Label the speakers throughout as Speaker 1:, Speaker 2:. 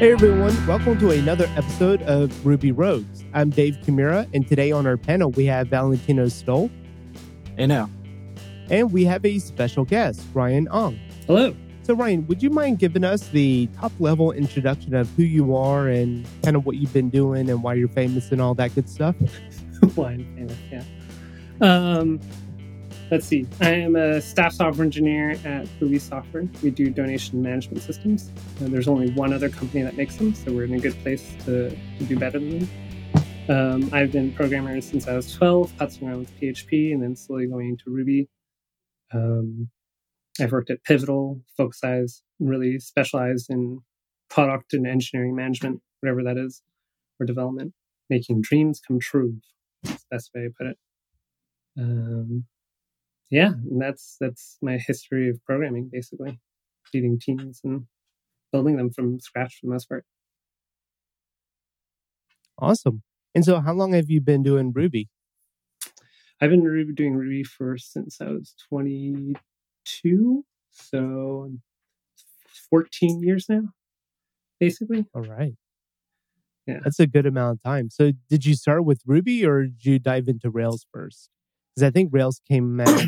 Speaker 1: Hey everyone, welcome to another episode of Ruby Rogues. I'm Dave Kimura, and today on our panel we have Valentino Stoll.
Speaker 2: Hey now.
Speaker 1: And we have a special guest, Ryan Ong.
Speaker 3: Hello.
Speaker 1: So, Ryan, would you mind giving us the top level introduction of who you are and kind of what you've been doing and why you're famous and all that good stuff?
Speaker 3: why I'm famous, yeah. Um, Let's see. I am a staff software engineer at Buoy Software. We do donation management systems. And there's only one other company that makes them, so we're in a good place to, to do better than them. Um, I've been a programmer since I was 12, putzing around with PHP, and then slowly going into Ruby. Um, I've worked at Pivotal, Folksize, really specialized in product and engineering management, whatever that is, or development, making dreams come true. That's the best way to put it. Um, yeah, and that's that's my history of programming, basically, leading teams and building them from scratch for the most part.
Speaker 1: Awesome. And so, how long have you been doing Ruby?
Speaker 3: I've been Ruby, doing Ruby for since I was 22, so 14 years now, basically.
Speaker 1: All right.
Speaker 3: Yeah.
Speaker 1: That's a good amount of time. So, did you start with Ruby or did you dive into Rails first? Because I think Rails came out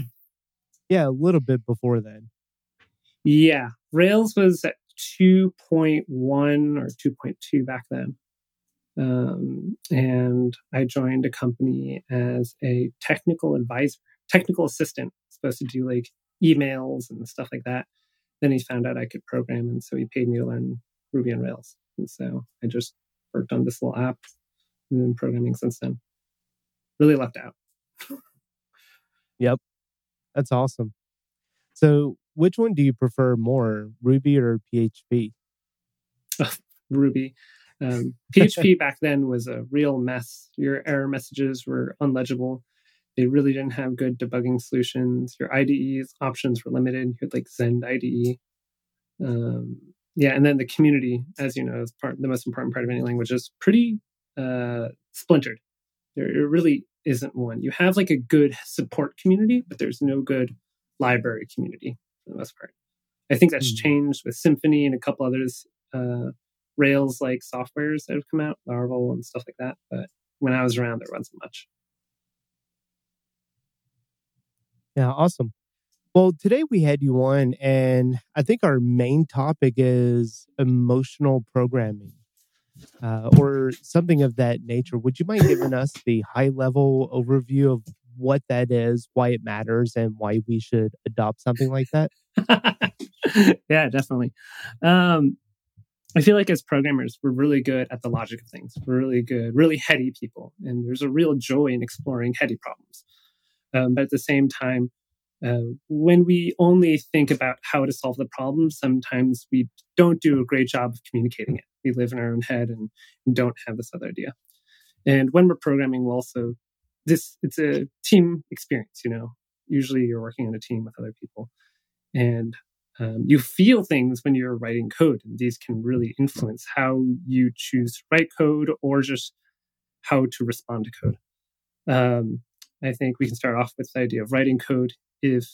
Speaker 1: yeah, a little bit before then.
Speaker 3: Yeah, Rails was at 2.1 or 2.2 back then. Um, and I joined a company as a technical advisor, technical assistant, supposed to do like emails and stuff like that. Then he found out I could program, and so he paid me to learn Ruby and Rails. And so I just worked on this little app and been programming since then. Really left out.
Speaker 1: yep. That's awesome. So, which one do you prefer more, Ruby or PHP?
Speaker 3: Ruby. Um, PHP back then was a real mess. Your error messages were unlegible. They really didn't have good debugging solutions. Your IDE's options were limited. You had like Zend IDE. Um, yeah, and then the community, as you know, is part the most important part of any language is pretty uh, splintered. There, it really isn't one. You have like a good support community, but there's no good library community for the most part. I think that's mm-hmm. changed with Symfony and a couple others, uh, Rails like softwares that have come out, Laravel and stuff like that. But when I was around, there wasn't much.
Speaker 1: Yeah, awesome. Well, today we had you on, and I think our main topic is emotional programming uh, or something of that nature. Would you mind giving us the high level overview of what that is, why it matters, and why we should adopt something like that?
Speaker 3: yeah, definitely. Um, I feel like as programmers, we're really good at the logic of things. We're really good, really heady people, and there's a real joy in exploring heady problems. Um, but at the same time, uh, when we only think about how to solve the problem, sometimes we don't do a great job of communicating it. We live in our own head and, and don't have this other idea. And when we're programming, we'll also this it's a team experience. You know, usually you're working on a team with other people, and um, you feel things when you're writing code, and these can really influence how you choose to write code or just how to respond to code. Um, I think we can start off with the idea of writing code if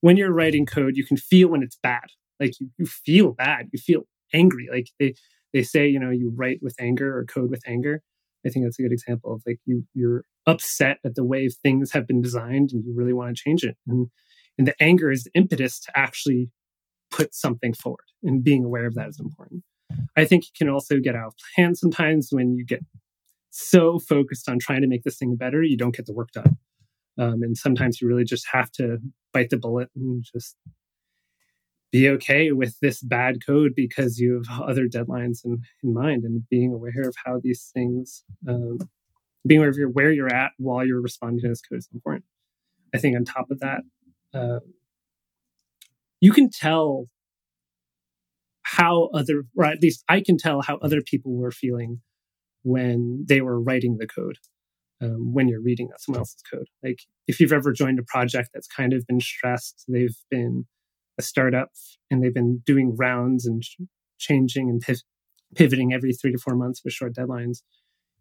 Speaker 3: when you're writing code, you can feel when it's bad. Like you, you feel bad, you feel angry. Like they, they say, you know, you write with anger or code with anger. I think that's a good example of like you you're upset at the way things have been designed and you really want to change it. And and the anger is the impetus to actually put something forward. And being aware of that is important. I think you can also get out of hand sometimes when you get so focused on trying to make this thing better, you don't get the work done. Um, and sometimes you really just have to bite the bullet and just be okay with this bad code because you have other deadlines in, in mind and being aware of how these things, um, being aware of your, where you're at while you're responding to this code is important. I think on top of that, uh, you can tell how other, or at least I can tell how other people were feeling when they were writing the code um, when you're reading someone else's code. Like if you've ever joined a project that's kind of been stressed, they've been a startup and they've been doing rounds and changing and piv- pivoting every three to four months with short deadlines.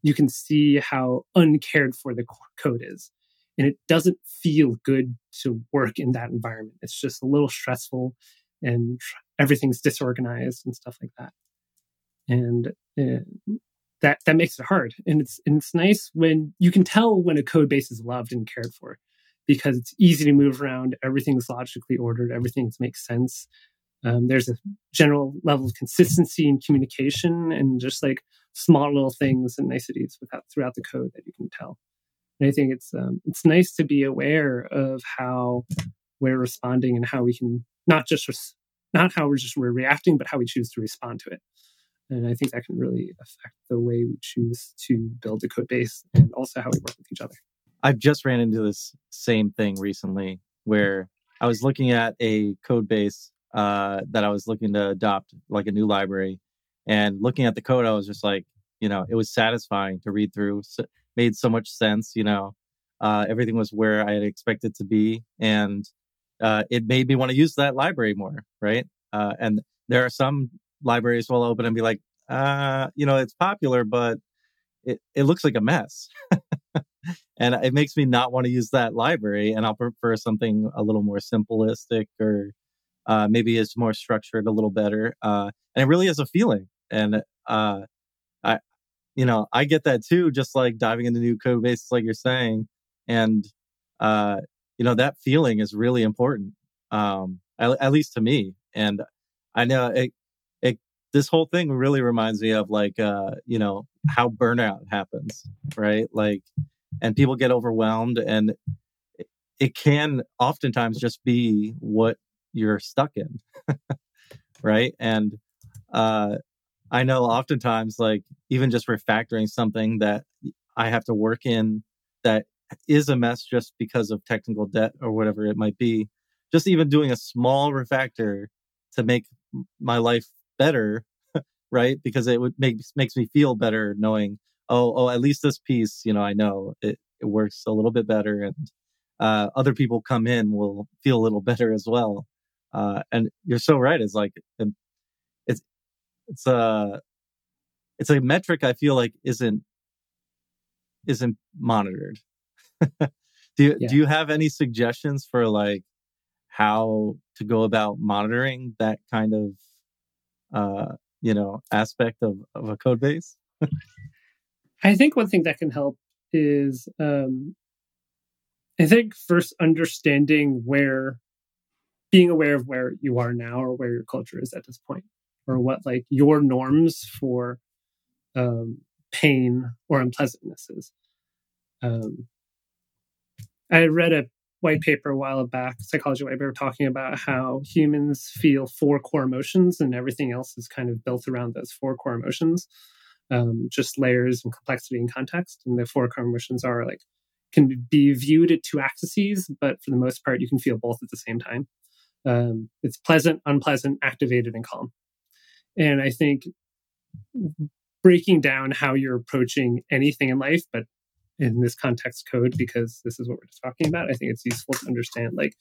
Speaker 3: You can see how uncared for the code is. And it doesn't feel good to work in that environment. It's just a little stressful and everything's disorganized and stuff like that. and uh, that that makes it hard. And it's and it's nice when you can tell when a code base is loved and cared for because it's easy to move around. Everything's logically ordered. Everything makes sense. Um, there's a general level of consistency and communication and just like small little things and niceties without, throughout the code that you can tell. And I think it's um, it's nice to be aware of how we're responding and how we can not just res- not how we're just we're reacting, but how we choose to respond to it. And I think that can really affect the way we choose to build a code base and also how we work with each other.
Speaker 2: I've just ran into this same thing recently where I was looking at a code base uh, that I was looking to adopt, like a new library. And looking at the code, I was just like, you know, it was satisfying to read through. So, made so much sense, you know. Uh, everything was where I had expected to be. And uh, it made me want to use that library more, right? Uh, and there are some libraries will open and be like, uh, you know, it's popular, but it, it looks like a mess. and it makes me not want to use that library. And I'll prefer something a little more simplistic or uh, maybe it's more structured a little better. Uh, and it really is a feeling. And uh, I, you know, I get that too, just like diving into new code bases, like you're saying. And, uh, you know, that feeling is really important, um, at, at least to me. And I know it, it, this whole thing really reminds me of like, uh, you know, how burnout happens, right? Like, and people get overwhelmed and it, can oftentimes just be what you're stuck in. right. And, uh, I know oftentimes, like, even just refactoring something that I have to work in that is a mess just because of technical debt or whatever it might be, just even doing a small refactor to make my life better, right? Because it would make makes me feel better knowing, oh, oh, at least this piece, you know, I know it, it works a little bit better, and uh, other people come in will feel a little better as well. Uh, and you're so right. It's like it's it's a it's a metric I feel like isn't isn't monitored. do you, yeah. do you have any suggestions for like how to go about monitoring that kind of uh, you know aspect of, of a code base?
Speaker 3: I think one thing that can help is um, I think first understanding where being aware of where you are now or where your culture is at this point or what like your norms for um, pain or unpleasantness is um, i read a white paper a while back psychology white paper talking about how humans feel four core emotions and everything else is kind of built around those four core emotions um, just layers and complexity and context and the four core emotions are like can be viewed at two axes but for the most part you can feel both at the same time um, it's pleasant, unpleasant, activated, and calm. And I think breaking down how you're approaching anything in life, but in this context code, because this is what we're talking about, I think it's useful to understand like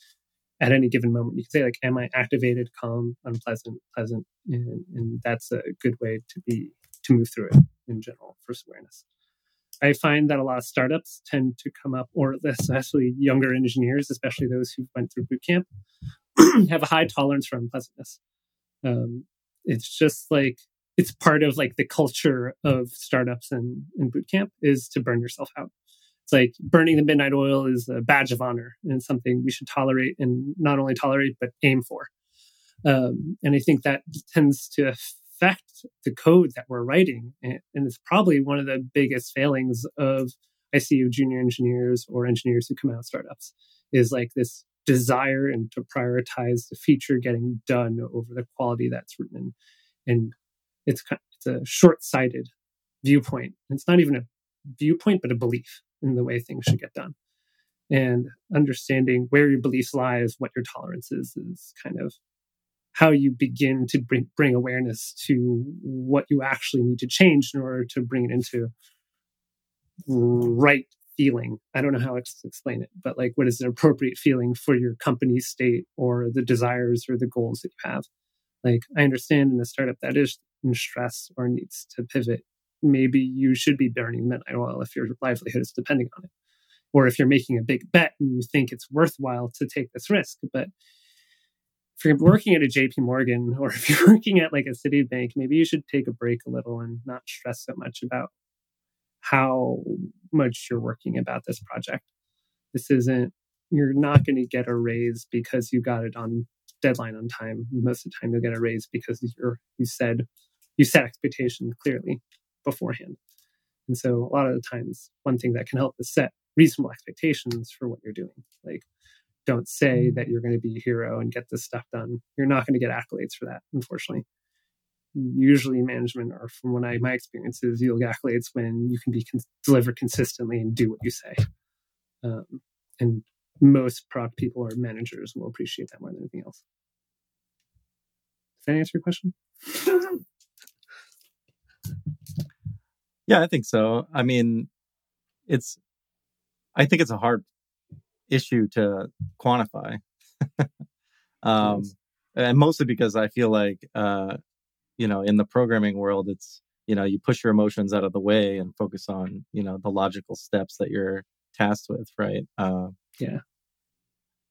Speaker 3: at any given moment, you can say like, am I activated, calm, unpleasant, pleasant? And, and that's a good way to be to move through it in general, first awareness. I find that a lot of startups tend to come up, or especially younger engineers, especially those who went through boot camp, have a high tolerance for unpleasantness. Um, it's just like it's part of like the culture of startups and, and boot camp is to burn yourself out. It's like burning the midnight oil is a badge of honor and something we should tolerate and not only tolerate but aim for. Um, and I think that tends to affect the code that we're writing, and, and it's probably one of the biggest failings of I see junior engineers or engineers who come out of startups is like this desire and to prioritize the feature getting done over the quality that's written. And it's it's a short-sighted viewpoint. It's not even a viewpoint, but a belief in the way things should get done. And understanding where your beliefs lie is what your tolerance is, is kind of how you begin to bring, bring awareness to what you actually need to change in order to bring it into right feeling. I don't know how else to explain it, but like what is an appropriate feeling for your company state or the desires or the goals that you have? Like I understand in a startup that is in stress or needs to pivot. Maybe you should be burning midnight oil if your livelihood is depending on it. Or if you're making a big bet and you think it's worthwhile to take this risk. But if you're working at a JP Morgan or if you're working at like a Citibank, maybe you should take a break a little and not stress so much about how much you're working about this project. This isn't, you're not going to get a raise because you got it on deadline on time. Most of the time you'll get a raise because you're, you said, you set expectations clearly beforehand. And so a lot of the times, one thing that can help is set reasonable expectations for what you're doing. Like, don't say that you're going to be a hero and get this stuff done. You're not going to get accolades for that, unfortunately. Usually, management, or from what I my experiences, you'll get accolades when you can be con- deliver consistently and do what you say. Um, and most product people or managers will appreciate that more than anything else. Does that answer your question?
Speaker 2: yeah, I think so. I mean, it's I think it's a hard issue to quantify. um, and mostly because I feel like, uh, you know, in the programming world, it's, you know, you push your emotions out of the way and focus on, you know, the logical steps that you're tasked with, right? Uh,
Speaker 3: yeah.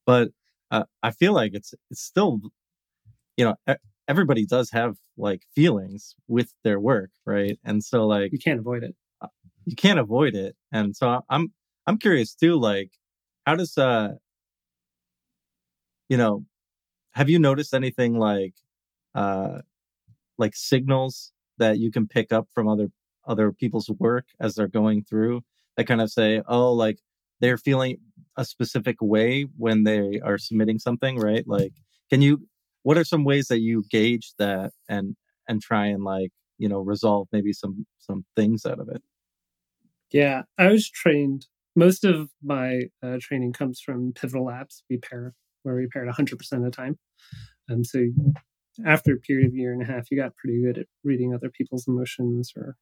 Speaker 2: But uh, I feel like it's, it's still, you know, everybody does have like feelings with their work, right? And so like,
Speaker 3: you can't avoid it.
Speaker 2: Uh, you can't avoid it. And so I'm, I'm curious too, like, how does uh you know have you noticed anything like uh like signals that you can pick up from other other people's work as they're going through that kind of say oh like they're feeling a specific way when they are submitting something right like can you what are some ways that you gauge that and and try and like you know resolve maybe some some things out of it
Speaker 3: yeah i was trained most of my uh, training comes from Pivotal Labs. We pair where we pair it 100% of the time. Um, so after a period of a year and a half, you got pretty good at reading other people's emotions or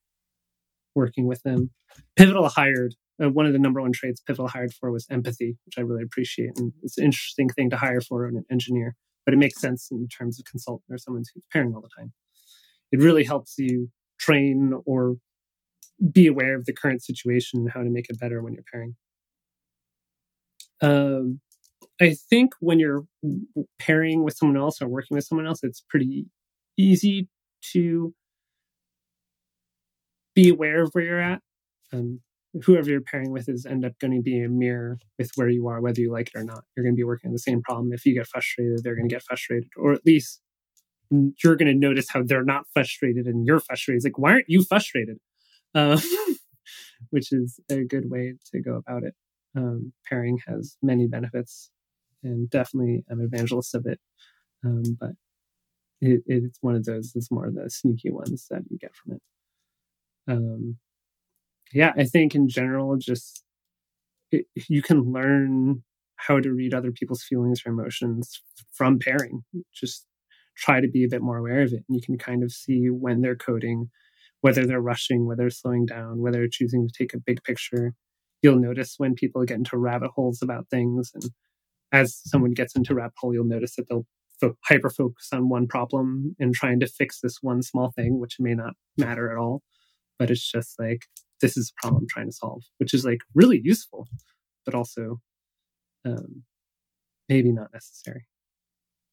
Speaker 3: working with them. Pivotal hired uh, one of the number one traits Pivotal hired for was empathy, which I really appreciate, and it's an interesting thing to hire for an engineer. But it makes sense in terms of consultant or someone who's pairing all the time. It really helps you train or be aware of the current situation and how to make it better when you're pairing. Um, I think when you're pairing with someone else or working with someone else, it's pretty easy to be aware of where you're at. Um, whoever you're pairing with is end up going to be a mirror with where you are, whether you like it or not. You're going to be working on the same problem. If you get frustrated, they're going to get frustrated, or at least you're going to notice how they're not frustrated and you're frustrated. It's like, why aren't you frustrated? um, which is a good way to go about it. Um, pairing has many benefits, and definitely I'm an evangelist of it. Um, but it, it's one of those that's more of the sneaky ones that you get from it. Um, yeah, I think in general, just it, you can learn how to read other people's feelings or emotions from pairing. Just try to be a bit more aware of it, and you can kind of see when they're coding whether they're rushing, whether they're slowing down, whether they're choosing to take a big picture. You'll notice when people get into rabbit holes about things. And as someone gets into rabbit hole, you'll notice that they'll fo- hyper focus on one problem and trying to fix this one small thing, which may not matter at all. But it's just like, this is a problem I'm trying to solve, which is like really useful, but also um, maybe not necessary.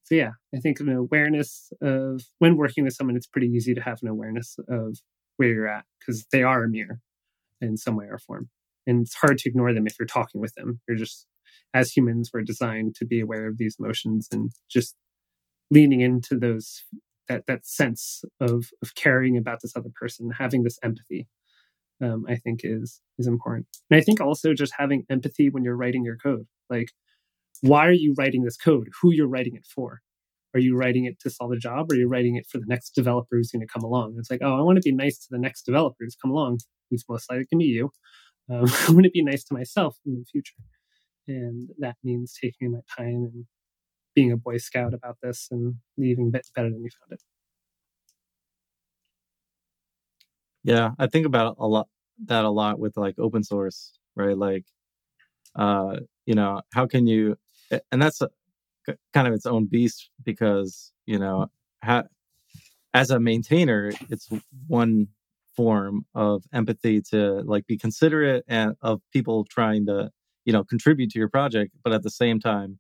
Speaker 3: So yeah, I think an awareness of when working with someone, it's pretty easy to have an awareness of where you're at because they are a mirror in some way or form. And it's hard to ignore them if you're talking with them. You're just, as humans, we're designed to be aware of these emotions and just leaning into those that that sense of of caring about this other person, having this empathy. Um, I think is is important. And I think also just having empathy when you're writing your code. Like, why are you writing this code? Who you're writing it for? Are you writing it to solve a job or are you writing it for the next developer who's going to come along? it's like, oh, I want to be nice to the next developer who's come along, who's most likely going to be you. Um, I want to be nice to myself in the future. And that means taking my time and being a Boy Scout about this and leaving better than you found it.
Speaker 2: Yeah, I think about a lot that a lot with like open source, right? Like, uh, you know, how can you? And that's kind of its own beast because you know ha- as a maintainer it's one form of empathy to like be considerate and of people trying to you know contribute to your project but at the same time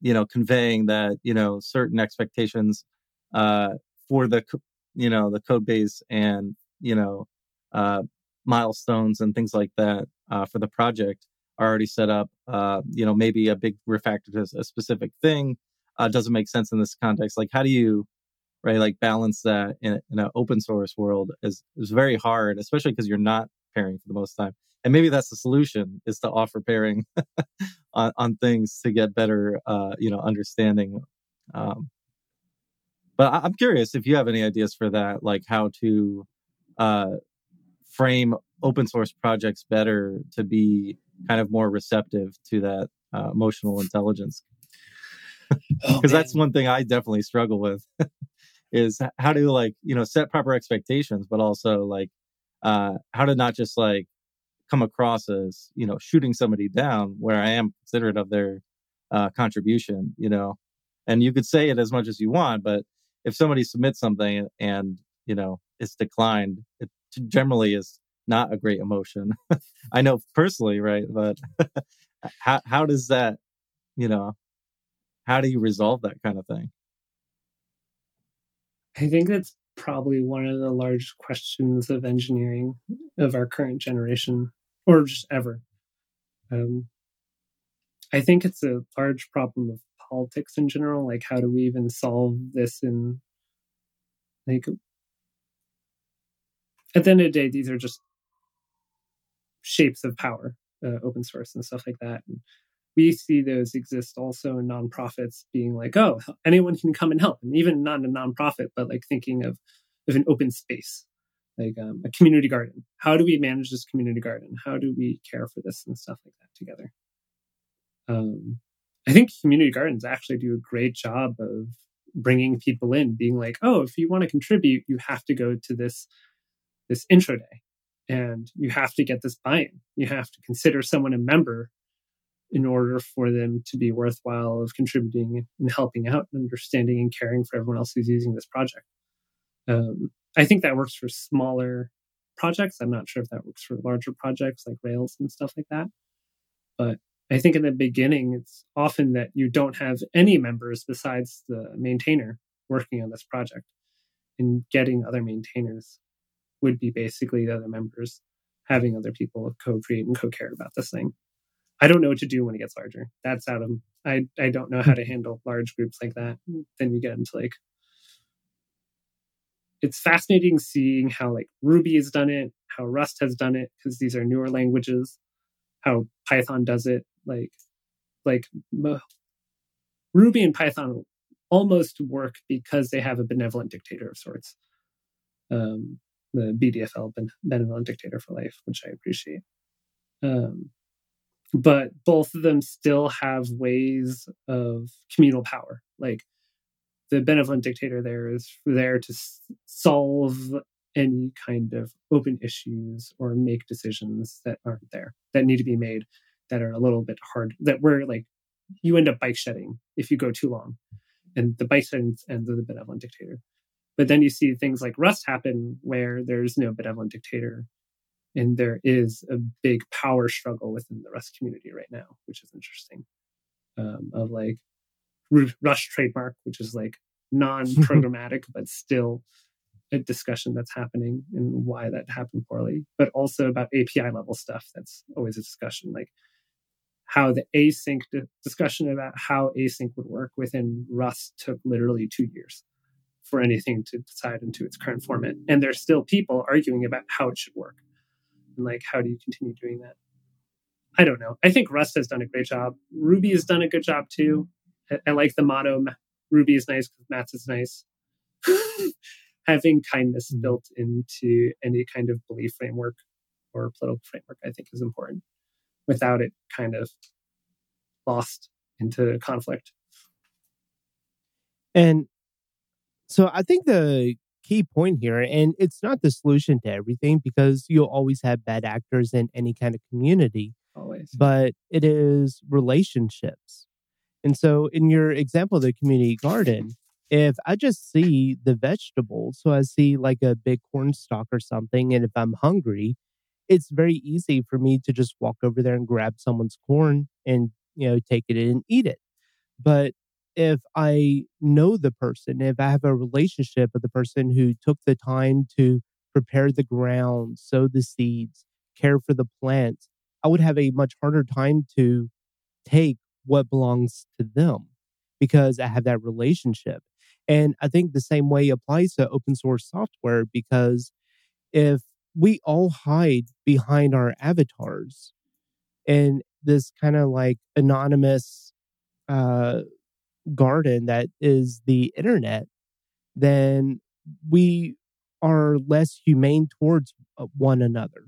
Speaker 2: you know conveying that you know certain expectations uh, for the you know the code base and you know uh, milestones and things like that uh, for the project are already set up. Uh, you know, maybe a big refactor to a specific thing uh, doesn't make sense in this context. Like, how do you right like balance that in, in an open source world is is very hard, especially because you're not pairing for the most time. And maybe that's the solution is to offer pairing on, on things to get better, uh, you know, understanding. Um, but I, am curious if you have any ideas for that, like how to uh, frame open source projects better to be kind of more receptive to that uh, emotional intelligence. Because oh, that's one thing I definitely struggle with is how to like you know set proper expectations, but also like uh, how to not just like come across as you know shooting somebody down where I am considerate of their uh, contribution, you know. And you could say it as much as you want, but if somebody submits something and you know it's declined, it generally is not a great emotion. I know personally, right? But how how does that, you know, how do you resolve that kind of thing?
Speaker 3: I think that's probably one of the large questions of engineering of our current generation, or just ever. Um, I think it's a large problem of politics in general. Like, how do we even solve this in like at the end of the day, these are just shapes of power, uh, open source and stuff like that. And we see those exist also in nonprofits being like, oh, anyone can come and help. And even not a nonprofit, but like thinking of, of an open space, like um, a community garden. How do we manage this community garden? How do we care for this and stuff like that together? Um, I think community gardens actually do a great job of bringing people in, being like, oh, if you want to contribute, you have to go to this this intro day. And you have to get this buy-in. You have to consider someone a member in order for them to be worthwhile of contributing and helping out and understanding and caring for everyone else who's using this project. Um, i think that works for smaller projects. I'm not sure if that works for larger projects like rails and stuff like that. But i think in the beginning it's often that you don't have any members besides the maintainer working on this project and getting other maintainers would be basically the other members having other people co-create and co-care about this thing. I don't know what to do when it gets larger. That's out of I I don't know how to handle large groups like that. Then you get into like it's fascinating seeing how like Ruby has done it, how Rust has done it because these are newer languages, how Python does it. Like like Ruby and Python almost work because they have a benevolent dictator of sorts. Um, the BDFL, benevolent dictator for life, which I appreciate. Um, but both of them still have ways of communal power. Like the benevolent dictator there is there to s- solve any kind of open issues or make decisions that aren't there that need to be made that are a little bit hard that we're like you end up bike shedding if you go too long and the bike shedding ends of the benevolent dictator but then you see things like Rust happen where there's no benevolent dictator and there is a big power struggle within the Rust community right now, which is interesting. Um, of like Rust trademark, which is like non-programmatic, but still a discussion that's happening and why that happened poorly, but also about API level stuff. That's always a discussion, like how the async discussion about how async would work within Rust took literally two years for anything to decide into its current format. And there's still people arguing about how it should work. And like, how do you continue doing that? I don't know. I think Rust has done a great job. Ruby has done a good job too. I, I like the motto Ruby is nice because Matz is nice. Having kindness mm-hmm. built into any kind of belief framework or political framework, I think, is important. Without it, kind of lost into conflict.
Speaker 1: And so I think the key point here, and it's not the solution to everything because you'll always have bad actors in any kind of community.
Speaker 3: Always.
Speaker 1: But it is relationships. And so in your example of the community garden, if I just see the vegetables, so I see like a big corn stalk or something, and if I'm hungry, it's very easy for me to just walk over there and grab someone's corn and you know take it in and eat it. But if I know the person, if I have a relationship with the person who took the time to prepare the ground, sow the seeds, care for the plants, I would have a much harder time to take what belongs to them because I have that relationship. And I think the same way applies to open source software because if we all hide behind our avatars and this kind of like anonymous uh, garden that is the internet, then we are less humane towards uh, one another.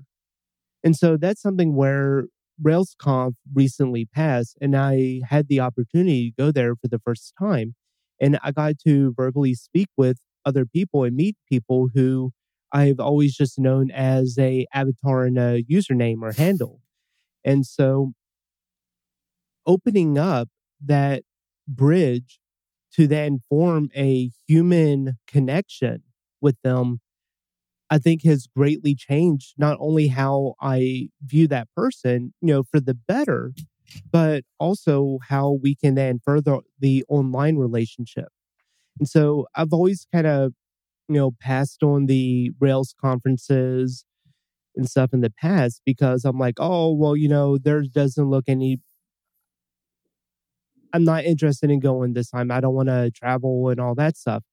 Speaker 1: And so that's something where RailsConf recently passed, and I had the opportunity to go there for the first time. And I got to verbally speak with other people and meet people who I've always just known as a avatar and a username or handle. And so opening up that bridge to then form a human connection with them, I think has greatly changed not only how I view that person, you know, for the better, but also how we can then further the online relationship. And so I've always kind of, you know, passed on the Rails conferences and stuff in the past because I'm like, oh, well, you know, there doesn't look any I'm not interested in going this time. I don't want to travel and all that stuff.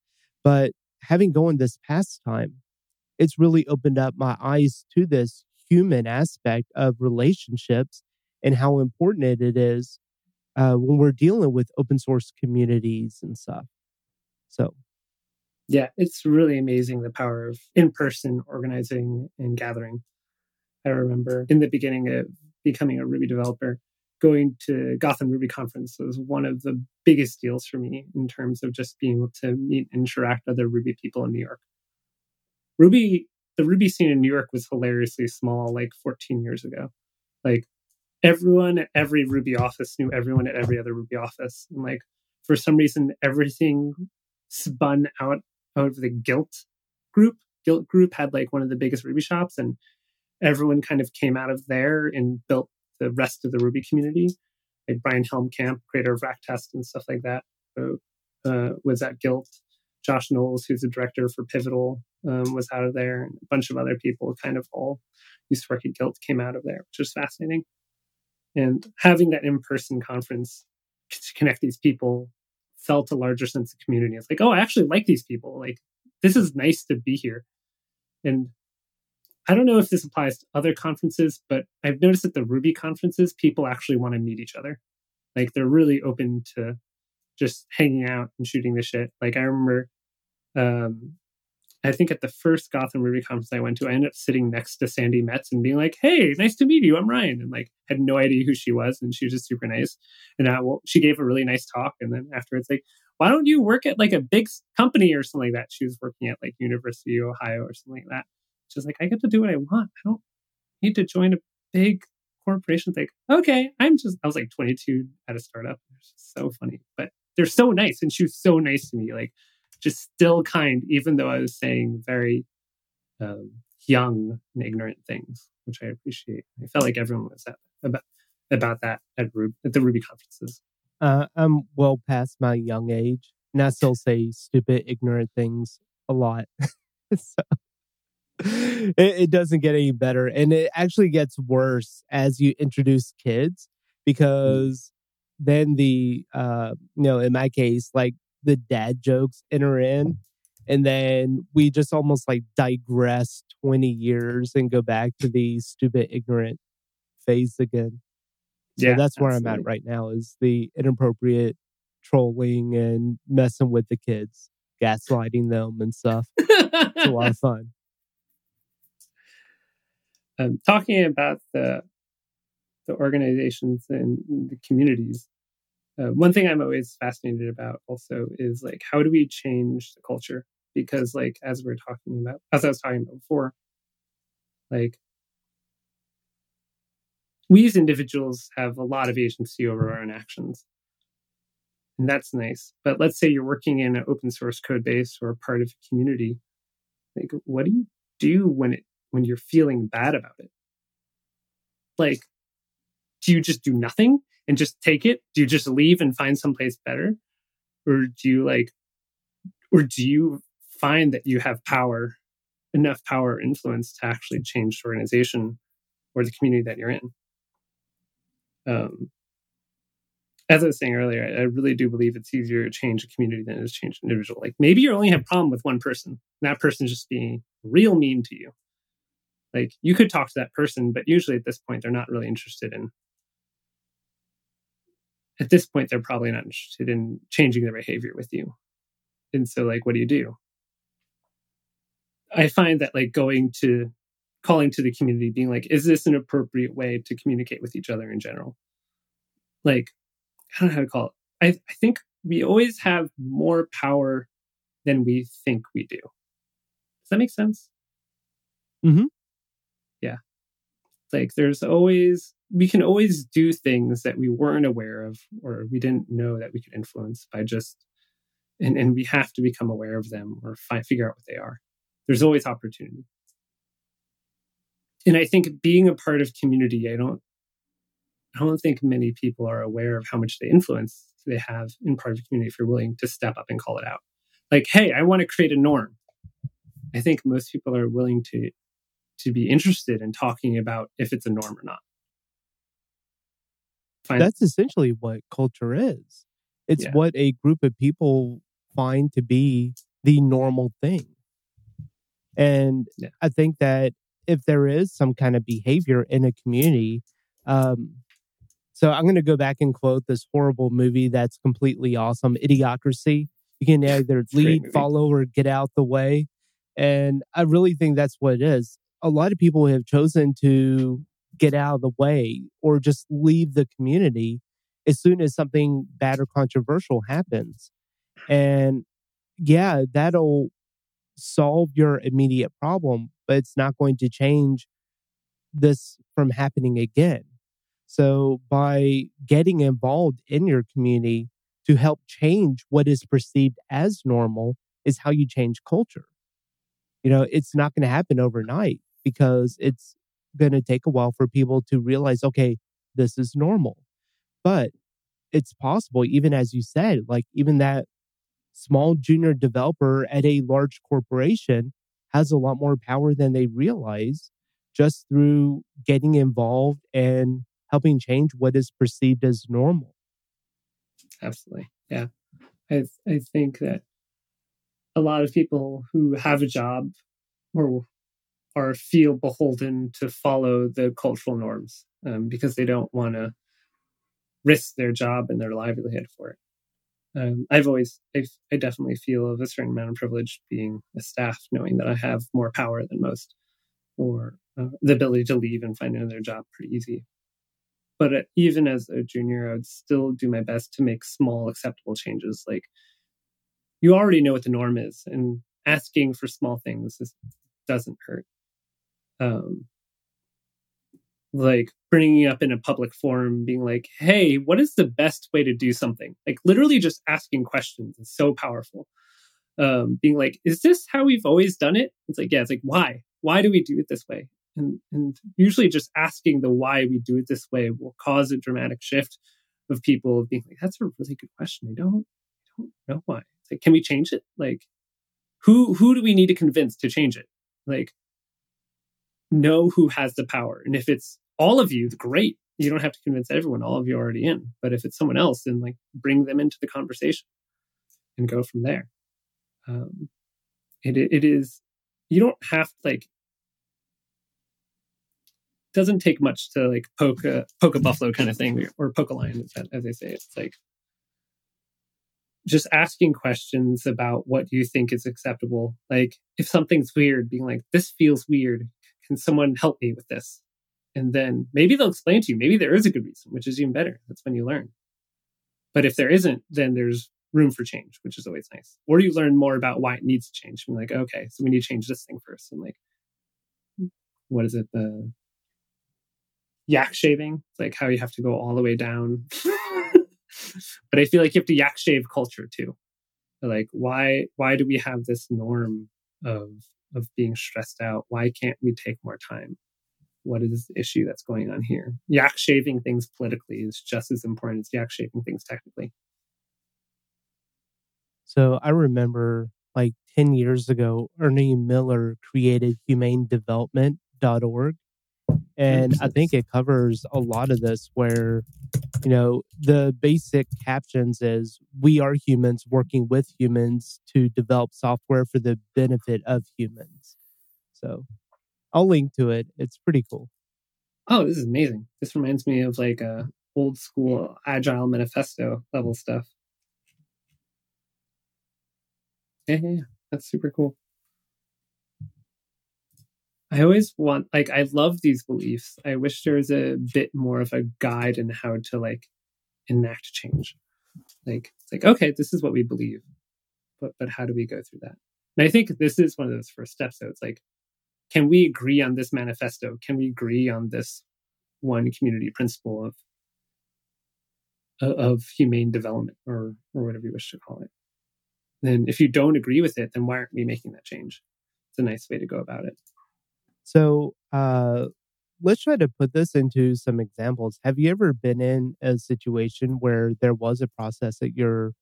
Speaker 1: But having gone this past time, it's really opened up my eyes to this human aspect of relationships and how important it is uh, when we're dealing with open source communities and stuff. So,
Speaker 3: yeah, it's really amazing the power of in person organizing and gathering. I remember in the beginning of becoming a Ruby developer, going to Gotham Ruby conference was one of the biggest deals for me in terms of just being able to meet and interact with other Ruby people in New York. Ruby, the Ruby scene in New York was hilariously small like 14 years ago. Like everyone at every Ruby office knew everyone at every other Ruby office. And like for some reason, everything spun out, out of the Gilt group. Gilt group had like one of the biggest Ruby shops and everyone kind of came out of there and built the rest of the Ruby community. Like Bryan Helmkamp, creator of Racktest and stuff like that, uh, uh, was at Gilt. Josh Knowles, who's the director for Pivotal, um, was out of there. And a bunch of other people kind of all used to work at Gilt came out of there, which was fascinating. And having that in person conference to connect these people felt a larger sense of community. It's like, oh, I actually like these people. Like, this is nice to be here. And I don't know if this applies to other conferences, but I've noticed at the Ruby conferences, people actually want to meet each other. Like they're really open to just hanging out and shooting the shit. Like I remember, um, I think at the first Gotham Ruby conference I went to, I ended up sitting next to Sandi Metz and being like, "Hey, nice to meet you. I'm Ryan," and like had no idea who she was, and she was just super nice. And well, she gave a really nice talk, and then afterwards, like, why don't you work at like a big company or something like that? She was working at like University of Ohio or something like that. She's like, I get to do what I want. I don't need to join a big corporation. Like, okay, I'm just, I was like 22 at a startup. It's so funny, but they're so nice. And she was so nice to me, like, just still kind, even though I was saying very um, young and ignorant things, which I appreciate. I felt like everyone was at, about, about that at, Ruby, at the Ruby conferences.
Speaker 1: Uh, I'm well past my young age, and I still say stupid, ignorant things a lot. so it, it, doesn't get any better. And it actually gets worse as you introduce kids mm. because then the, uh, you know, in my case, like the dad jokes enter in. And then we just almost like digress 20 years and go back to the stupid, ignorant phase again. So yeah, that's where absolutely. I'm at right now is the inappropriate trolling and messing with the kids, gaslighting them and stuff. it's a lot of fun.
Speaker 3: Um, talking about the the organizations and the communities. Uh, one thing I'm always fascinated about also is like how do we change the culture? Because like as we are talking about, as I was talking about before, like we as individuals have a lot of agency over our own actions. And that's nice. But let's say you're working in an open source code base or part of a community. Like, what do you do when it when you're feeling bad about it? Like, do you just do nothing? and just take it? Do you just leave and find someplace better? Or do you like, or do you find that you have power, enough power or influence to actually change the organization or the community that you're in? Um, as I was saying earlier, I really do believe it's easier to change a community than it is change an individual. Like maybe you only have a problem with one person, that person's just being real mean to you. Like you could talk to that person, but usually at this point they're not really interested in. At this point, they're probably not interested in changing their behavior with you. And so, like, what do you do? I find that like going to calling to the community, being like, is this an appropriate way to communicate with each other in general? Like, I don't know how to call it. I, I think we always have more power than we think we do. Does that make sense?
Speaker 1: Mm-hmm.
Speaker 3: Like there's always we can always do things that we weren't aware of or we didn't know that we could influence by just and, and we have to become aware of them or figure out what they are. There's always opportunity. And I think being a part of community, I don't I don't think many people are aware of how much they influence they have in part of the community if you're willing to step up and call it out. Like, hey, I want to create a norm. I think most people are willing to to be interested in talking about if it's a norm or not.
Speaker 1: Find- That's essentially what culture is. It's yeah. what a group of people find to be the normal thing. And yeah. I think that if there is some kind of behavior in a community, um, so I'm going to go back and quote this horrible movie that's completely awesome, Idiocracy. You can either lead, follow, or get out the way. And I really think that's what it is. A lot of people have chosen to get out of the way or just leave the community as soon as something bad or controversial happens. And yeah, that'll solve your immediate problem, but it's not going to change this from happening again. So, by getting involved in your community to help change what is perceived as normal, is how you change culture. You know, it's not going to happen overnight because it's going to take a while for people to realize, okay, this is normal. But it's possible, even as you said, like even that small junior developer at a large corporation has a lot more power than they realize just through getting involved and helping change what is perceived as normal.
Speaker 3: Absolutely. Yeah. I I think that a lot of people who have a job or or feel beholden to follow the cultural norms um, because they don't want to risk their job and their livelihood for it. Um, I've always, I've, I definitely feel of a certain amount of privilege being a staff, knowing that I have more power than most, or uh, the ability to leave and find another job pretty easy. But uh, even as a junior, I would still do my best to make small, acceptable changes. Like you already know what the norm is, and asking for small things is, doesn't hurt. Um, like bringing up in a public forum, being like, "Hey, what is the best way to do something?" Like literally just asking questions is so powerful. Um, being like, "Is this how we've always done it?" It's like, yeah. It's like, why? Why do we do it this way? And, and usually just asking the why we do it this way will cause a dramatic shift of people being like, that's a really good question. I don't, I don't know why. It's like, can we change it? Like, who, who do we need to convince to change it? Like, know who has the power. And if it's all of you, great. You don't have to convince everyone. All of you are already in. But if it's someone else, then like bring them into the conversation and go from there. Um, it, it is, you don't have like, doesn't take much to like poke a poke a buffalo kind of thing or poke a lion as they say it's like just asking questions about what you think is acceptable like if something's weird being like this feels weird can someone help me with this? And then maybe they'll explain to you. Maybe there is a good reason which is even better. That's when you learn. But if there isn't then there's room for change which is always nice. Or you learn more about why it needs to change. Being like okay so we need to change this thing first. And like what is it? The yak shaving, it's like how you have to go all the way down. but I feel like you have to yak shave culture too. Like why why do we have this norm of of being stressed out? Why can't we take more time? what is the issue that's going on here? Yak shaving things politically is just as important as yak shaving things technically.
Speaker 1: So I remember like 10 years ago, Ernie Miller created humanedevelopment.org. And I think it covers a lot of this where, you know, the basic captions is we are humans working with humans to develop software for the benefit of humans. So I'll link to it. It's pretty cool.
Speaker 3: Oh, this is amazing. This reminds me of like a old school agile manifesto level stuff. Yeah, yeah, yeah. That's super cool. I always want like I love these beliefs. I wish there was a bit more of a guide in how to like enact change. Like it's like, okay, this is what we believe. But but how do we go through that? And I think this is one of those first steps. So it's like, can we agree on this manifesto? Can we agree on this one community principle of uh, of humane development or or whatever you wish to call it? then if you don't agree with it, then why aren't we making that change? It's a nice way to go about it.
Speaker 1: So uh, let's try to put this into some examples. Have you ever been in a situation where there was a process at your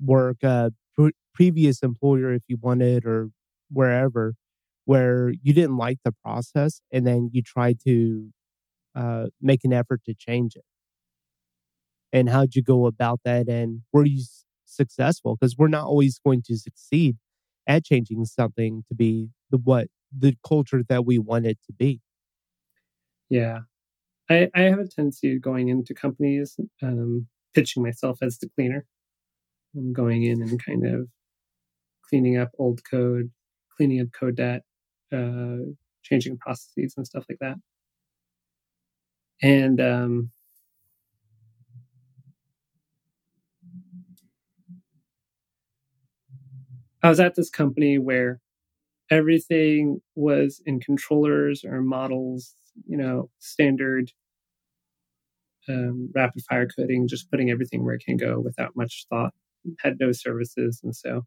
Speaker 1: work, uh, pre- previous employer, if you wanted, or wherever, where you didn't like the process and then you tried to uh, make an effort to change it? And how'd you go about that? And were you successful because we're not always going to succeed at changing something to be the what the culture that we want it to be.
Speaker 3: Yeah. I, I have a tendency of going into companies, um, pitching myself as the cleaner. I'm going in and kind of cleaning up old code, cleaning up code debt, uh, changing processes and stuff like that. And um, I was at this company where everything was in controllers or models, you know, standard um, rapid fire coding, just putting everything where it can go without much thought, had no services. And so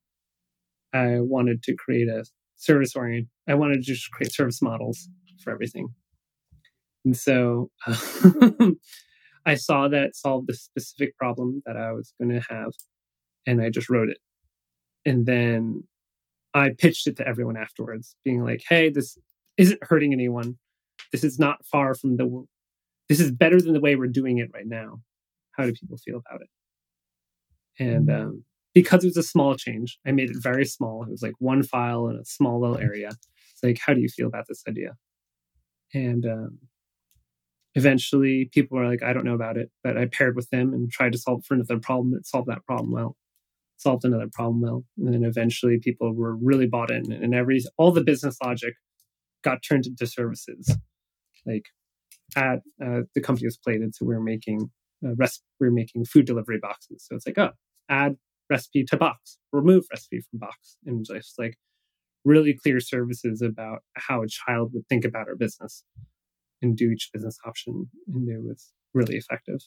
Speaker 3: I wanted to create a service oriented, I wanted to just create service models for everything. And so I saw that solved the specific problem that I was going to have, and I just wrote it and then I pitched it to everyone afterwards, being like, "Hey, this isn't hurting anyone. This is not far from the. This is better than the way we're doing it right now. How do people feel about it?" And mm-hmm. um, because it was a small change, I made it very small. It was like one file in a small little area. It's like, how do you feel about this idea? And um, eventually, people were like, "I don't know about it," but I paired with them and tried to solve for another problem that solved that problem well solved another problem well. And then eventually people were really bought in and every all the business logic got turned into services. Like at uh, the company was Plated, so we were making uh, we were making food delivery boxes. So it's like, oh, add recipe to box, remove recipe from box, and just like really clear services about how a child would think about our business and do each business option, and it was really effective.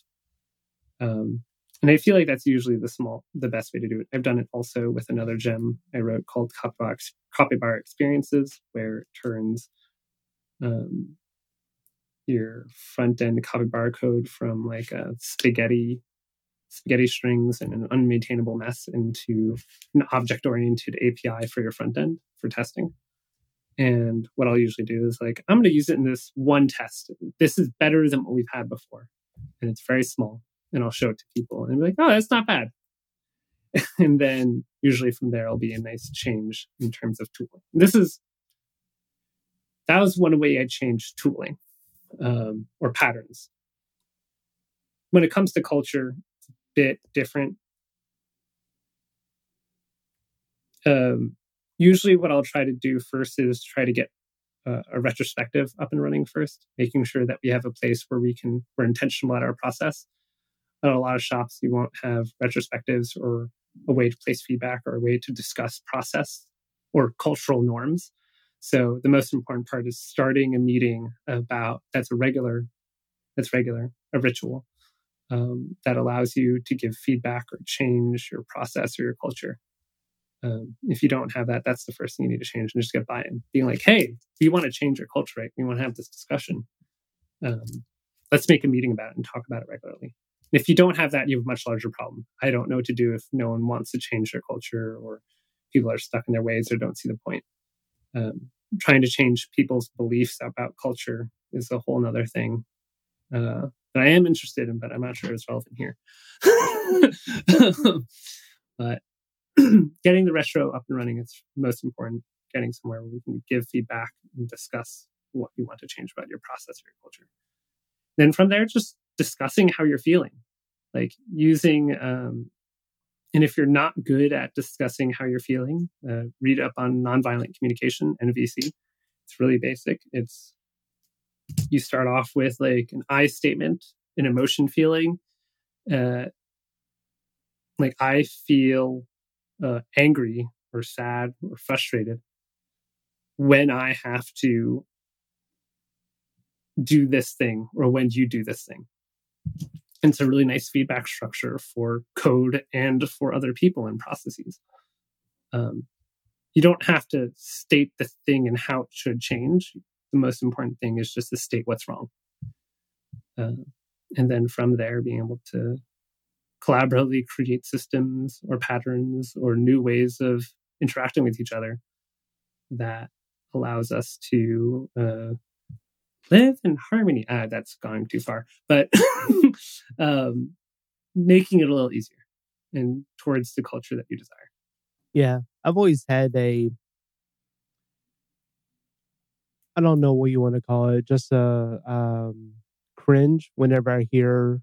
Speaker 3: Um, and I feel like that's usually the small, the best way to do it. I've done it also with another gem I wrote called Capybara Experiences, where it turns um, your front end Capybara code from like a spaghetti spaghetti strings and an unmaintainable mess into an object oriented API for your front end for testing. And what I'll usually do is like, I'm going to use it in this one test. This is better than what we've had before. And it's very small and I'll show it to people and be like, oh, that's not bad. and then usually from there, it'll be a nice change in terms of tooling. This is, that was one way I changed tooling um, or patterns. When it comes to culture, it's a bit different. Um, usually, what I'll try to do first is try to get uh, a retrospective up and running first, making sure that we have a place where we can we're intentional about our process at a lot of shops, you won't have retrospectives or a way to place feedback or a way to discuss process or cultural norms. So the most important part is starting a meeting about that's a regular, that's regular, a ritual um, that allows you to give feedback or change your process or your culture. Um, if you don't have that, that's the first thing you need to change and just get buy-in. Being like, hey, we want to change your culture, right? We want to have this discussion. Um, let's make a meeting about it and talk about it regularly. If you don't have that, you have a much larger problem. I don't know what to do if no one wants to change their culture or people are stuck in their ways or don't see the point. Um, trying to change people's beliefs about culture is a whole other thing uh, that I am interested in, but I'm not sure it's relevant here. but getting the retro up and running is most important. Getting somewhere where we can give feedback and discuss what you want to change about your process or your culture. Then from there, just discussing how you're feeling, like using. Um, and if you're not good at discussing how you're feeling, uh, read up on nonviolent communication, NVC. It's really basic. It's you start off with like an I statement, an emotion feeling. Uh, like I feel uh, angry or sad or frustrated when I have to do this thing or when you do this thing. And it's a really nice feedback structure for code and for other people and processes. Um, you don't have to state the thing and how it should change. The most important thing is just to state what's wrong. Uh, and then from there, being able to collaboratively create systems or patterns or new ways of interacting with each other that allows us to uh, live in harmony. Ah, that's going too far, but um, making it a little easier and towards the culture that you desire.
Speaker 1: Yeah, I've always had a I don't know what you want to call it, just a um, cringe whenever I hear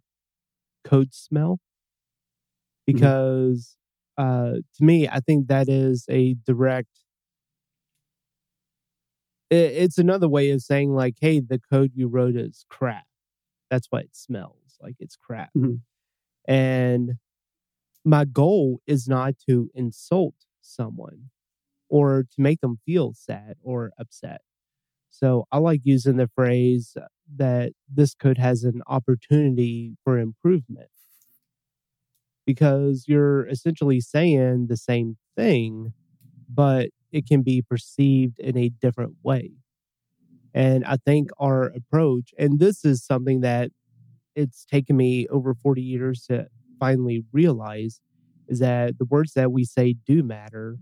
Speaker 1: code smell. Because uh, to me, I think that is a direct it's another way of saying like, hey, the code you wrote is crap. That's why it smells like it's crap.
Speaker 3: Mhm.
Speaker 1: And my goal is not to insult someone or to make them feel sad or upset. So I like using the phrase that this code has an opportunity for improvement because you're essentially saying the same thing, but it can be perceived in a different way. And I think our approach, and this is something that it's taken me over 40 years to finally realize, is that the words that we say do matter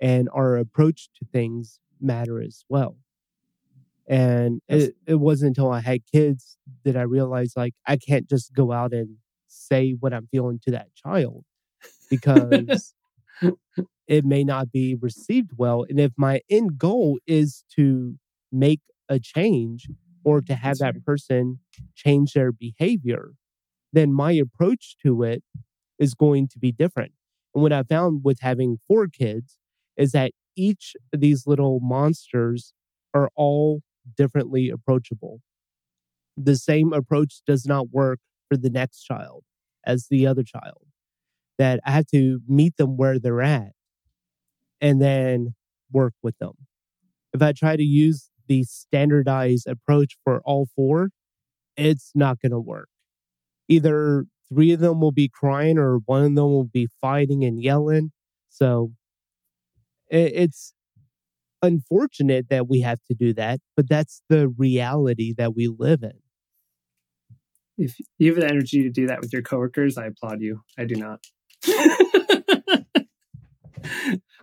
Speaker 1: and our approach to things matter as well. And it, it wasn't until I had kids that I realized like I can't just go out and say what I'm feeling to that child because it may not be received well. And if my end goal is to make a change or to have that person change their behavior, then my approach to it is going to be different. And what I found with having four kids is that each of these little monsters are all differently approachable. The same approach does not work for the next child as the other child. That I have to meet them where they're at and then work with them. If I try to use the standardized approach for all four, it's not going to work. Either three of them will be crying or one of them will be fighting and yelling. So it's unfortunate that we have to do that, but that's the reality that we live in.
Speaker 3: If you have the energy to do that with your coworkers, I applaud you. I do not.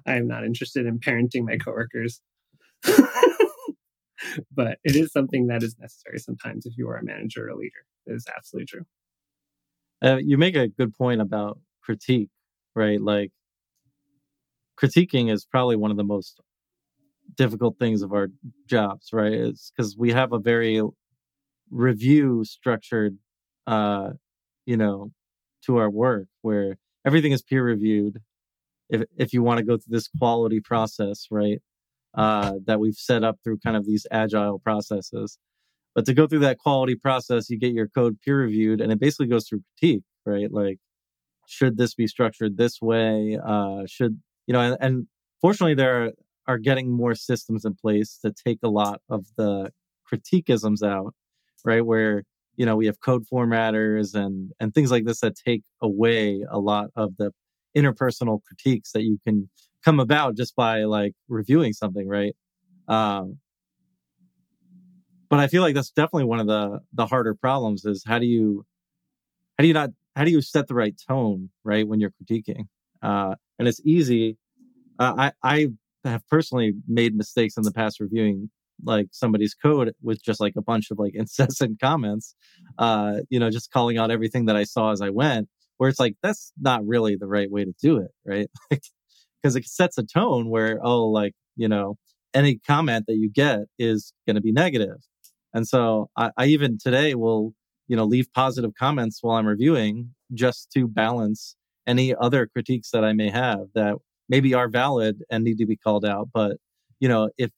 Speaker 3: I am not interested in parenting my coworkers. but it is something that is necessary sometimes if you are a manager or a leader. It is absolutely true.
Speaker 2: Uh, you make a good point about critique, right? Like critiquing is probably one of the most difficult things of our jobs, right? It's because we have a very review structured, uh, you know, to our work where everything is peer reviewed. If if you want to go through this quality process, right, uh, that we've set up through kind of these agile processes, but to go through that quality process, you get your code peer reviewed, and it basically goes through critique, right? Like, should this be structured this way? Uh, should you know? And, and fortunately, there are, are getting more systems in place to take a lot of the critiquisms out, right? Where you know we have code formatters and and things like this that take away a lot of the interpersonal critiques that you can come about just by like reviewing something, right? Um, but I feel like that's definitely one of the the harder problems is how do you how do you not how do you set the right tone right when you're critiquing uh, and it's easy uh, I I have personally made mistakes in the past reviewing like somebody's code with just like a bunch of like incessant comments uh you know just calling out everything that I saw as I went where it's like that's not really the right way to do it right because it sets a tone where oh like you know any comment that you get is going to be negative. and so I, I even today will, you know, leave positive comments while I'm reviewing just to balance any other critiques that I may have that maybe are valid and need to be called out. But, you know, if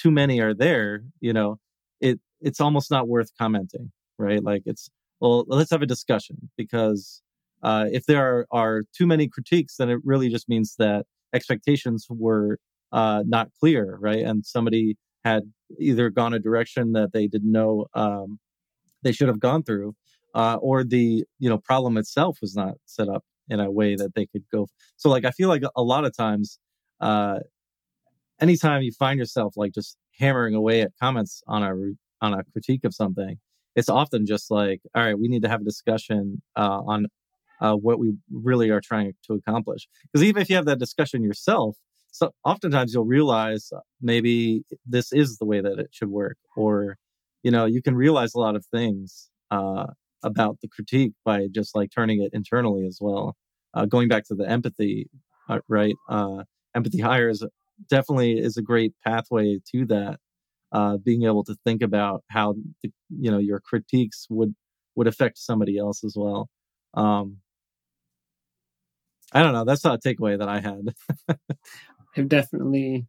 Speaker 2: too many are there, you know, it it's almost not worth commenting, right? Like it's well, let's have a discussion because uh, if there are, are too many critiques, then it really just means that expectations were uh, not clear, right? And somebody had either gone a direction that they didn't know um, they should have gone through, uh, or the you know problem itself was not set up in a way that they could go. So like I feel like a lot of times, uh, anytime you find yourself like just hammering away at comments on a on a critique of something, it's often just like, all right, we need to have a discussion uh, on uh, what we really are trying to accomplish. Because even if you have that discussion yourself, so oftentimes you'll realize uh, maybe this is the way that it should work or you know you can realize a lot of things uh, about the critique by just like turning it internally as well uh, going back to the empathy uh, right empathy hires definitely is a great pathway to that uh, being able to think about how the, you know your critiques would would affect somebody else as well um, I don't know. That's not a takeaway that I had.
Speaker 3: I've definitely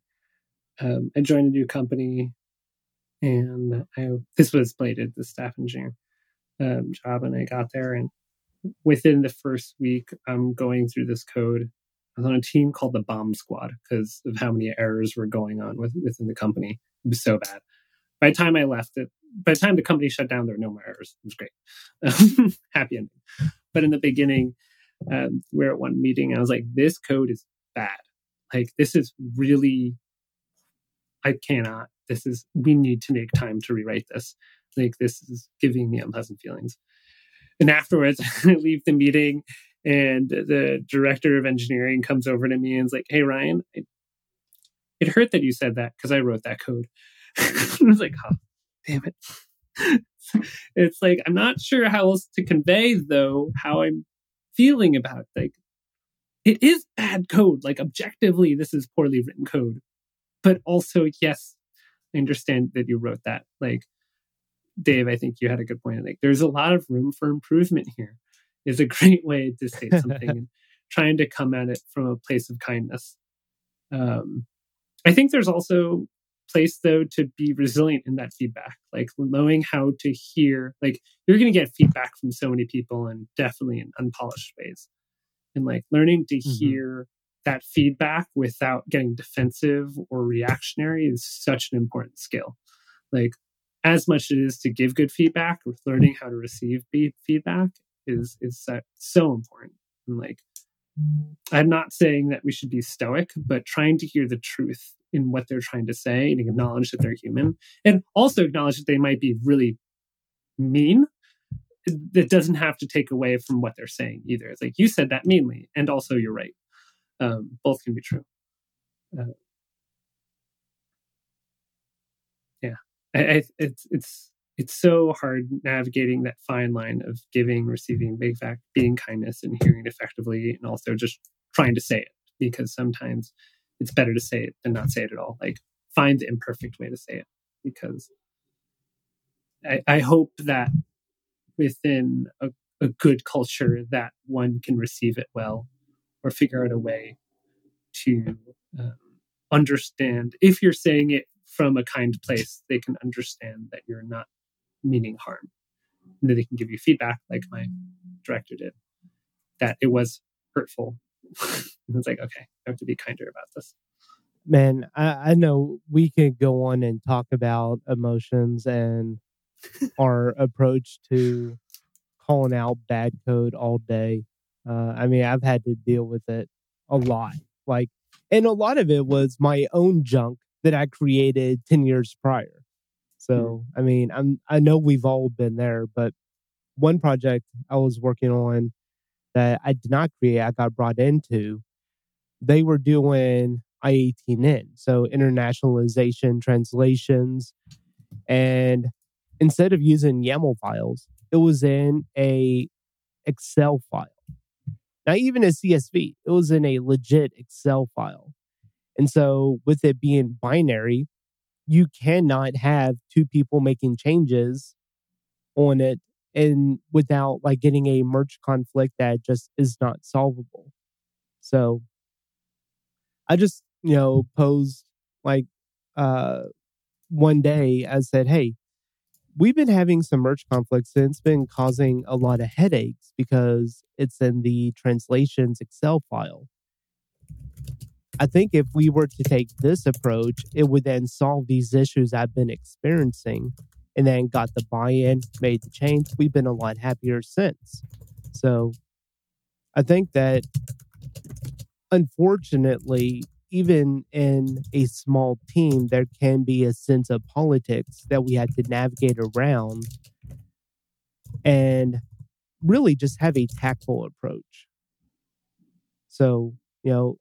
Speaker 3: um, I joined a new company, and I this was slated the staff engineer um, job, and I got there, and within the first week, I'm going through this code. Was on a team called the Bomb Squad because of how many errors were going on with, within the company. It was so bad. By the time I left it, by the time the company shut down, there were no more errors. It was great, happy ending. But in the beginning, um, we're at one meeting, I was like, "This code is bad." like this is really i cannot this is we need to make time to rewrite this like this is giving me unpleasant feelings and afterwards i leave the meeting and the director of engineering comes over to me and is like hey ryan it, it hurt that you said that because i wrote that code i was like oh damn it it's like i'm not sure how else to convey though how i'm feeling about it. like it is bad code. Like objectively, this is poorly written code. But also, yes, I understand that you wrote that. Like Dave, I think you had a good point. Like there's a lot of room for improvement here. Is a great way to state something and trying to come at it from a place of kindness. Um, I think there's also place though to be resilient in that feedback like knowing how to hear like you're going to get feedback from so many people and definitely in unpolished ways and like learning to mm-hmm. hear that feedback without getting defensive or reactionary is such an important skill. Like as much as it is to give good feedback, learning how to receive feedback is is so important. And like I'm not saying that we should be stoic, but trying to hear the truth in what they're trying to say and acknowledge that they're human and also acknowledge that they might be really mean that doesn't have to take away from what they're saying either. It's like you said that meanly, and also you're right. Um, both can be true. Uh, yeah, I, I, it's it's it's so hard navigating that fine line of giving, receiving, big fact, being kindness, and hearing effectively, and also just trying to say it because sometimes it's better to say it than not say it at all. Like find the imperfect way to say it because I, I hope that within a, a good culture that one can receive it well or figure out a way to um, understand if you're saying it from a kind place they can understand that you're not meaning harm and that they can give you feedback like my director did that it was hurtful it's like okay i have to be kinder about this
Speaker 1: man I, I know we could go on and talk about emotions and our approach to calling out bad code all day. Uh, I mean, I've had to deal with it a lot. Like and a lot of it was my own junk that I created 10 years prior. So, mm-hmm. I mean, I'm I know we've all been there, but one project I was working on that I did not create, I got brought into, they were doing I18N, so internationalization translations. And instead of using YAML files, it was in a Excel file. Not even a CSV, it was in a legit Excel file. And so with it being binary, you cannot have two people making changes on it and without like getting a merge conflict that just is not solvable. So I just, you know, posed like uh one day I said, Hey, we've been having some merge conflicts and it's been causing a lot of headaches because it's in the translations Excel file. I think if we were to take this approach, it would then solve these issues I've been experiencing and then got the buy in, made the change. We've been a lot happier since. So I think that unfortunately, even in a small team, there can be a sense of politics that we had to navigate around and really just have a tactful approach. So, you know,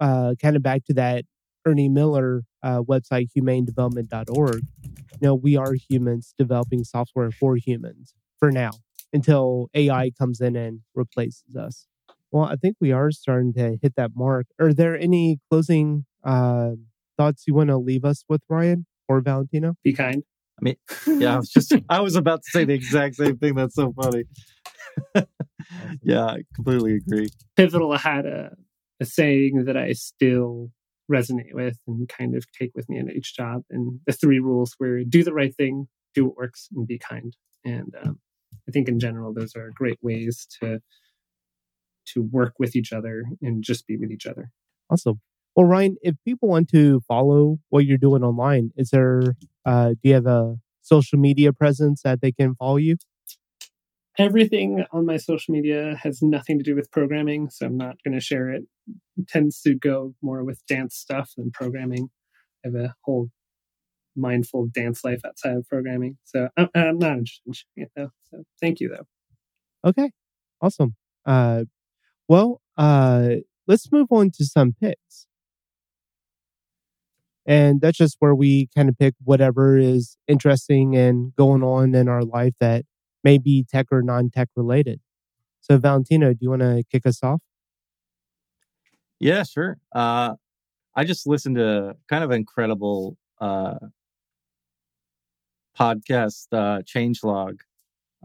Speaker 1: uh, kind of back to that Ernie Miller uh, website, humanedevelopment.org. You know, we are humans developing software for humans for now until AI comes in and replaces us. Well, I think we are starting to hit that mark. Are there any closing uh, thoughts you want to leave us with, Ryan or Valentino?
Speaker 3: Be kind.
Speaker 2: I mean, yeah, I was just, I was about to say the exact same thing. That's so funny. yeah, I completely agree.
Speaker 3: Pivotal had a, a saying that I still resonate with and kind of take with me in each job. And the three rules were do the right thing, do what works, and be kind. And um, I think in general, those are great ways to to work with each other and just be with each other.
Speaker 1: Awesome. Well, Ryan, if people want to follow what you're doing online, is there uh, do you have a social media presence that they can follow you?
Speaker 3: Everything on my social media has nothing to do with programming, so I'm not going to share it. it. Tends to go more with dance stuff than programming. I have a whole mindful dance life outside of programming, so I'm, I'm not interested in sharing it though. So thank you though.
Speaker 1: Okay, awesome. Uh, well, uh, let's move on to some picks. And that's just where we kind of pick whatever is interesting and going on in our life that may be tech or non tech related. So, Valentino, do you want to kick us off?
Speaker 2: Yeah, sure. Uh, I just listened to kind of incredible uh, podcast, uh, Changelog,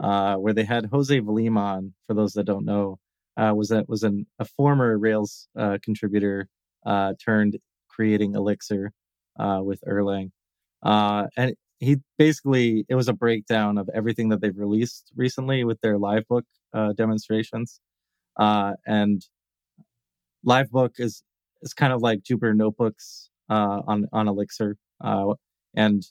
Speaker 2: uh, where they had Jose Valim on. For those that don't know, uh, was that was an, a former Rails uh, contributor uh, turned creating Elixir uh, with Erlang, uh, and he basically it was a breakdown of everything that they've released recently with their livebook uh, demonstrations, and livebook is is kind of like Jupyter notebooks on on Elixir, and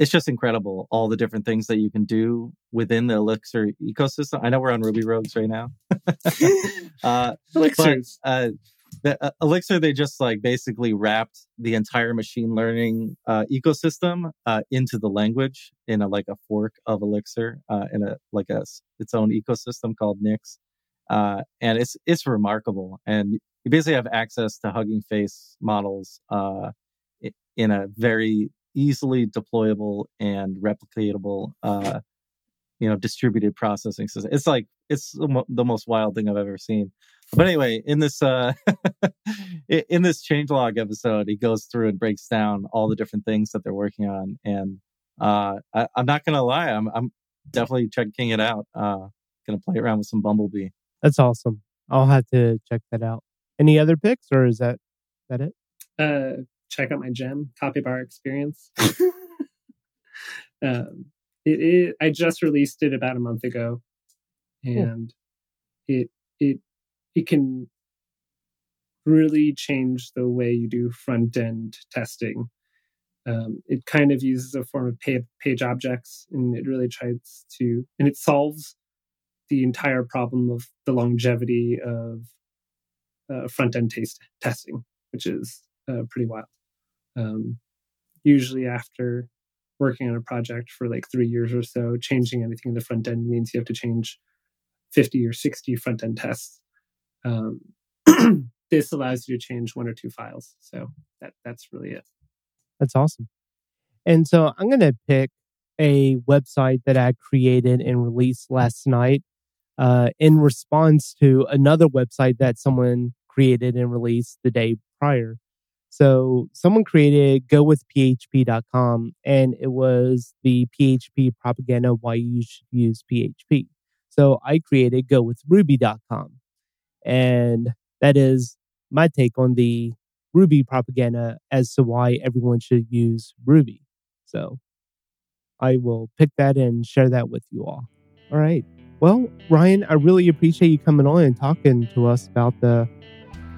Speaker 2: it's just incredible all the different things that you can do within the Elixir ecosystem. I know we're on Ruby Rogues right now. uh, Elixir, uh, the, uh, Elixir, they just like basically wrapped the entire machine learning uh, ecosystem uh, into the language in a like a fork of Elixir uh, in a like a its own ecosystem called Nix, and it's it's remarkable. And you basically have access to Hugging Face models in a very easily deployable and replicatable uh, you know distributed processing system. It's like it's the most wild thing i've ever seen. But anyway in this uh in this changelog episode he goes through and breaks down all the different things that they're working on and uh I, am not gonna lie i'm i'm definitely checking it out uh gonna play around with some bumblebee.
Speaker 1: That's awesome. I'll have to check that out. Any other picks or is that that it?
Speaker 3: Uh check out my gem Capybara experience. um, it, it, I just released it about a month ago, and cool. it it it can really change the way you do front end testing. Um, it kind of uses a form of page, page objects, and it really tries to and it solves the entire problem of the longevity of uh, front end taste testing, which is uh, pretty wild. Um, usually, after working on a project for like three years or so, changing anything in the front end means you have to change 50 or 60 front end tests. Um, this allows you to change one or two files. So that that's really it.
Speaker 1: That's awesome. And so I'm going to pick a website that I created and released last night uh, in response to another website that someone created and released the day prior. So someone created gowithphp.com and it was the PHP propaganda why you should use PHP. So I created gowithruby.com. And that is my take on the Ruby propaganda as to why everyone should use Ruby. So I will pick that and share that with you all. All right. Well, Ryan, I really appreciate you coming on and talking to us about the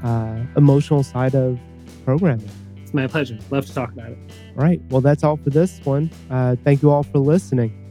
Speaker 1: uh, emotional side of programming.
Speaker 3: It's my pleasure. Love to talk about it.
Speaker 1: All right. Well, that's all for this one. Uh, thank you all for listening.